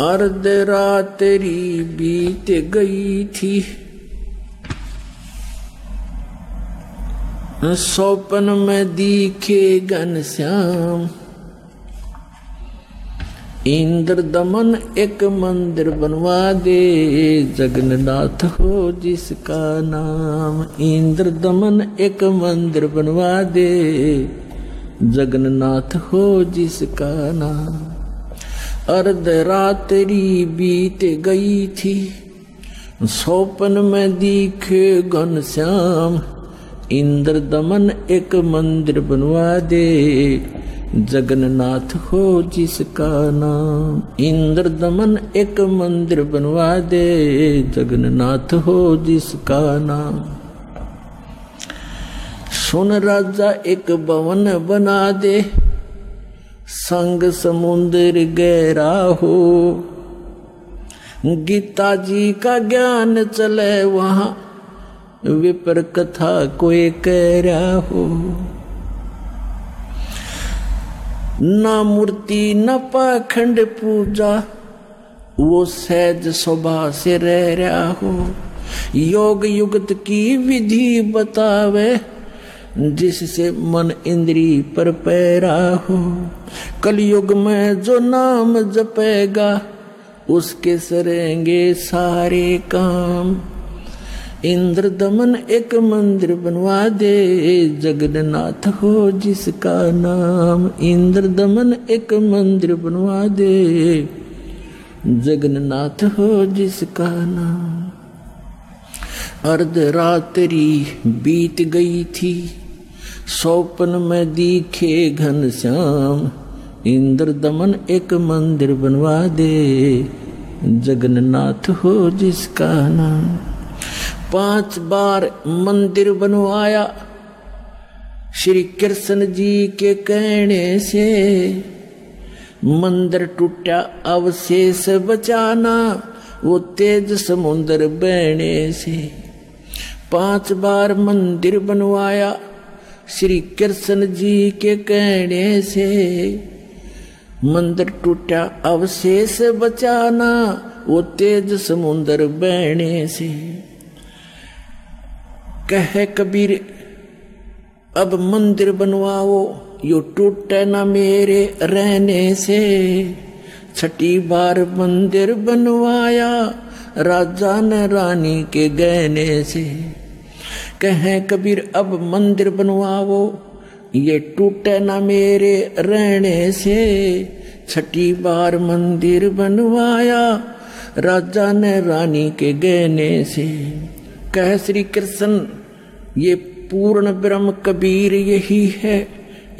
अर्ध रात्रि बीत गई थी। सौपन में दिखे घन श्याम। इंद्र दमन एक मंदिर बनवा दे, जगन्नाथ हो जिसका नाम। इंद्र दमन एक मंदिर बनवा दे, जगन्नाथ हो जिसका नाम। अर्ध रात्रि बीत गई थी। सोपन में दिखे घन श्याम, इंद्र दमन एक मंदिर बनवा दे। जगन्नाथ हो जिसका नाम, इंद्र दमन एक मंदिर बनवा दे। जगन्नाथ हो जिसका नाम। सुन राजा एक भवन बना दे। संग समुद्र गहरा हो। गीता जी का ज्ञान चले वहाँ, विपर कथा कोई कह रहा हो। न मूर्ति, न पाखंड पूजा, वो सहज स्वभाव से रह रहा हो। योग युगत की विधि बतावे जिससे मन इंद्री पर पैरा हो। कलयुग में जो नाम जपेगा, उसके सरेंगे सारे काम। इंद्र दमन एक मंदिर बनवा दे, जगन्नाथ हो जिसका नाम। इंद्र दमन एक मंदिर बनवा दे, जगन्नाथ हो जिसका नाम। अर्ध रात्रि बीत गई थी सौपन में दिखे घन श्याम, इंद्र दमन एक मंदिर बनवा दे, जगन्नाथ हो जिसका नाम। पाँच बार मंदिर बनवाया, श्री कृष्ण जी के कहने से। मंदिर टूटा, अवशेष बचाना, वो तेज समुद्र बहने से। पाँच बार मंदिर बनवाया श्री कृष्ण जी के कहने से मंदिर टूटा, अवशेष बचाना, वो तेज समुद्र बहने से। कह कबीर, अब मंदिर बनवाओ, यो टूटे न मेरे रहने से। छठी बार मंदिर बनवाया, राजा ने रानी के गहने से। कहे, कबीर, अब मंदिर बनवाओ। ये टूटे न मेरे रहने से, छठी बार मंदिर बनवाया राजा ने रानी के गहने से। कह, श्री कृष्ण, ये पूर्ण ब्रह्म कबीर यही है,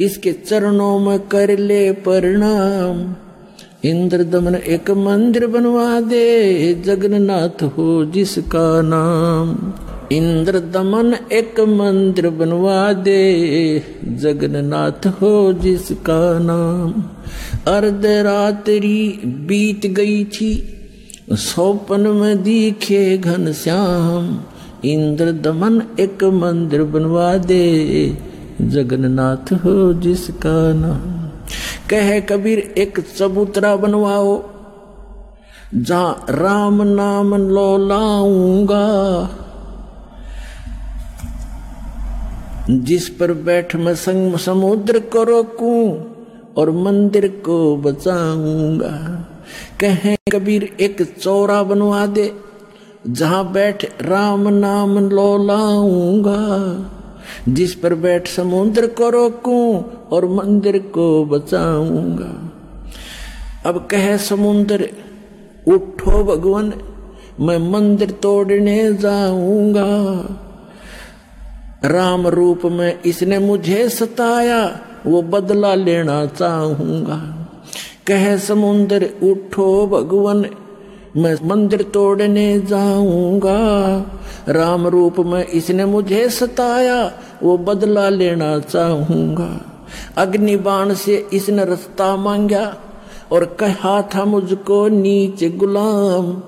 इसके चरणों में कर ले प्रणाम। इंद्र दमन एक मंदिर बनवा दे, जगन्नाथ हो जिसका नाम। इंद्र दमन एक मंदिर बनवा दे, जगन्नाथ हो जिसका नाम। अर्ध रात्रि बीत गई थी, सोपन में दिखे घन श्याम। इंद्र दमन एक मंदिर बनवा दे, जगन्नाथ हो जिसका नाम। कहे कबीर, एक चबूतरा बनवाओ, जहाँ राम नाम लो लाऊँगा जिस पर बैठ मैं संग समुद्र को रोकूं और मंदिर को बचाऊँगा। कहे, कबीर, एक चौरा बनवा दे, जहाँ बैठ राम नाम लो लाऊँगा। जिस पर बैठ समुद्र को रोकूं और मंदिर को बचाऊँगा। अब कहे समुद्र, उठो भगवान, मैं मंदिर तोड़ने जाऊँगा। राम रूप में इसने मुझे सताया, वो बदला लेना चाहूँगा। कह समुद्र, उठो भगवान, मैं मंदिर तोड़ने जाऊँगा। राम रूप में इसने मुझे सताया, वो बदला लेना चाहूँगा। अग्नि बाण से इसने रास्ता मांगा, और कहा था मुझको, नीचे गुलाम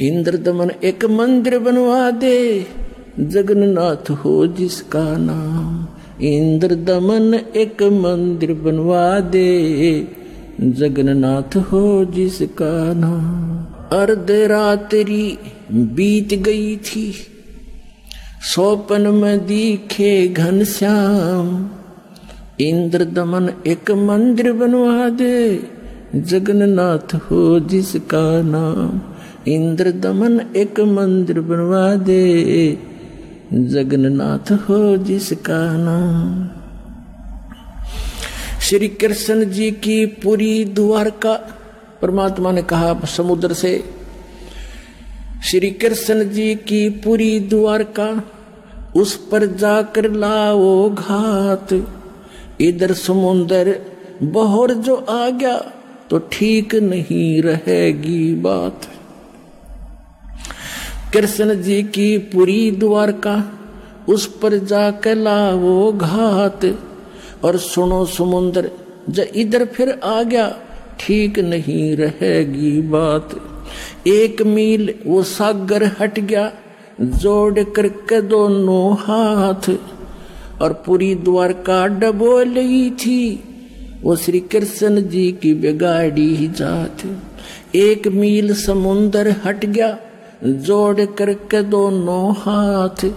इंद्र दमन एक मंदिर बनवा दे। जगन्नाथ हो जिसका नाम इंद्र दमन एक मंदिर बनवा दे। जगन्नाथ हो जिसका नाम। अर्ध रात्रि बीत गई थी। सोपन में दिखे घन श्याम। इंद्र दमन एक मंदिर बनवा दे। जगन्नाथ हो जिसका नाम। इंद्र दमन एक मंदिर बनवा दे। जगन्नाथ हो जिसका नाम। श्री कृष्ण जी की पूरी द्वारका, परमात्मा ने कहा समुद्र से, श्री कृष्ण जी की पूरी द्वारका, उस पर जाकर लाओ घात। इधर समुंदर बहोर जो आ गया तो ठीक नहीं रहेगी बात। कृष्ण जी की पूरी द्वारका, उस पर जाकर लाओ घात। और सुनो समुद्र जब इधर फिर आ गया ठीक नहीं रहेगी बात। एक मील वो सागर हट गया, जोड़ करके दोनों हाथ। और पूरी द्वारका डबो ली थी, वो श्री कृष्ण जी की बिगाड़ी जात। एक मील समुन्दर हट गया जोड़ करके दोनों हाथ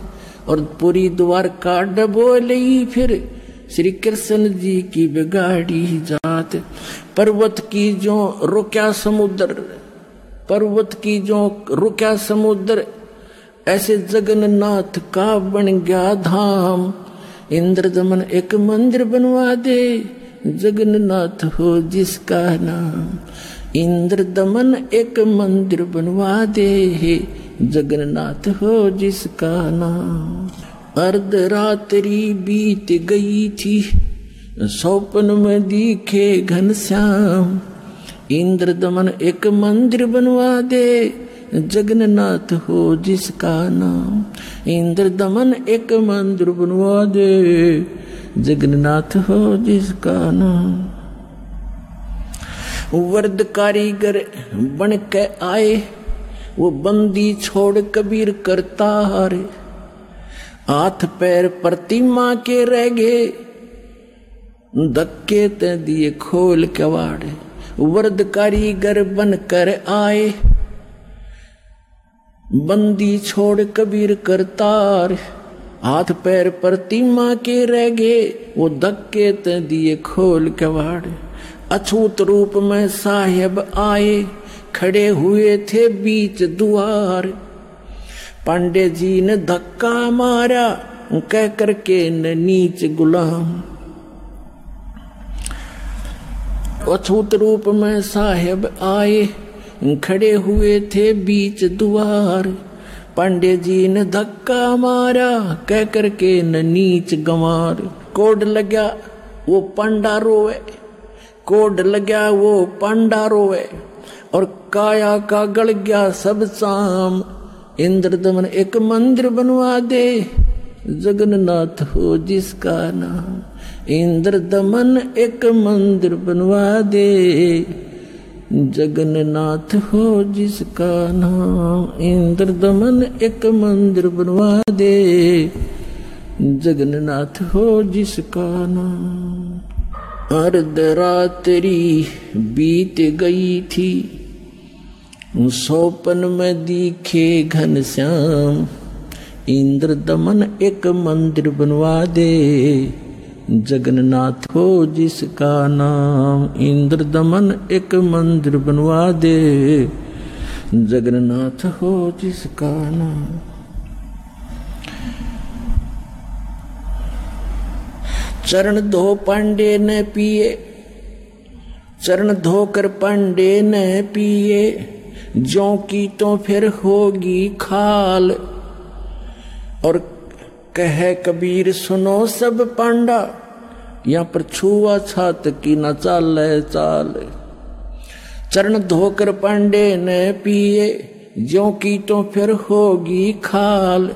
और पूरी द्वारका डबो ली फिर श्री कृष्ण जी की बिगाड़ी जात। पर्वत की जो रुक्या समुद्र, पर्वत की जो रुक्या समुद्र, ऐसे जगन्नाथ का बन गया धाम। इंद्र दमन एक मंदिर बनवा दे, जगन्नाथ हो जिसका नाम। इंद्र दमन एक मंदिर बनवा दे हे जगन्नाथ हो जिसका नाम। अर्ध रात्रि बीत गई थी सौपन में दिखे घन श्याम। इंद्र दमन एक मंदिर बनवा दे, जगन्नाथ हो जिसका नाम। इंद्र दमन एक मंदिर बनवा दे, जगन्नाथ हो जिसका नाम। वर्द कारीगर बन के आए, वो बंदी छोड़ कबीर करता हारे। हाथ पैर प्रतिमा के रह गए, धक्के ते दिए खोल कवाड़े। वर्द कारीगर बन कर आए, बंदी छोड़ कबीर करतार हाथ पैर प्रतिमा के रह गए, वो धक्के ते दिए खोल के वाड़े अछूत रूप में साहेब आए, खड़े हुए थे बीच द्वार पांडे जी ने धक्का मारा कह करके न नीच गुलाम। अछूत रूप में साहेब आए, खड़े हुए थे बीच द्वार पांडे जी ने धक्का मारा कह करके न नीच गंवार। कोड लगा वो पांडा रोवे। कोड लगा वो पांडा रोवे। और काया का गल गया, सब शाम इंद्र दमन एक मंदिर बनवा दे, जगन्नाथ हो जिसका नाम। इंद्र दमन एक मंदिर बनवा दे, जगन्नाथ हो जिसका नाम। इंद्र दमन एक मंदिर बनवा दे, जगन्नाथ हो जिसका नाम। अर्ध रात्रि बीत गई थी। सोपन में दिखे घन श्याम, इंद्र दमन एक मंदिर बनवा दे। जगन्नाथ हो जिसका नाम, इंद्र दमन एक मंदिर बनवा दे। जगन्नाथ हो जिसका नाम। चरण धो पांडे न पिए, चरण धोकर पांडे न पिए जो की तो फिर होगी खाल। और कह कबीर, सुनो सब पांडा, यहाँ पर छुआ छात की न चाल चाल। चरण धोकर पांडे न पिए जो की तो फिर होगी खाल।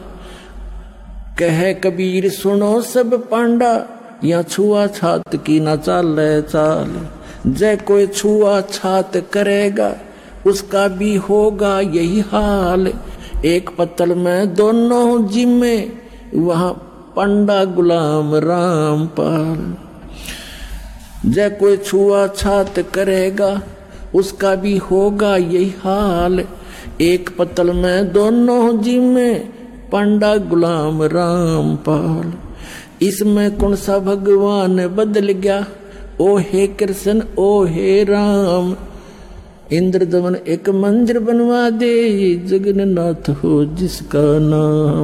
कह कबीर, सुनो सब पांडा या छुआ छात की न चाल चाल। जय कोई छुआ छात करेगा, उसका भी होगा यही हाल। एक पत्तल में दोनों जिम्मे, वहाँ पंडा गुलाम राम पाल। जय कोई छुआ छात करेगा, उसका भी होगा यही हाल। एक पत्तल में दोनों जी में पंडा गुलाम राम पाल। इसमें कौन सा भगवान बदल गया। ओ हे कृष्ण ओ हे राम। इंद्र दमन एक मंदिर बनवा दे, जगन्नाथ हो जिसका नाम।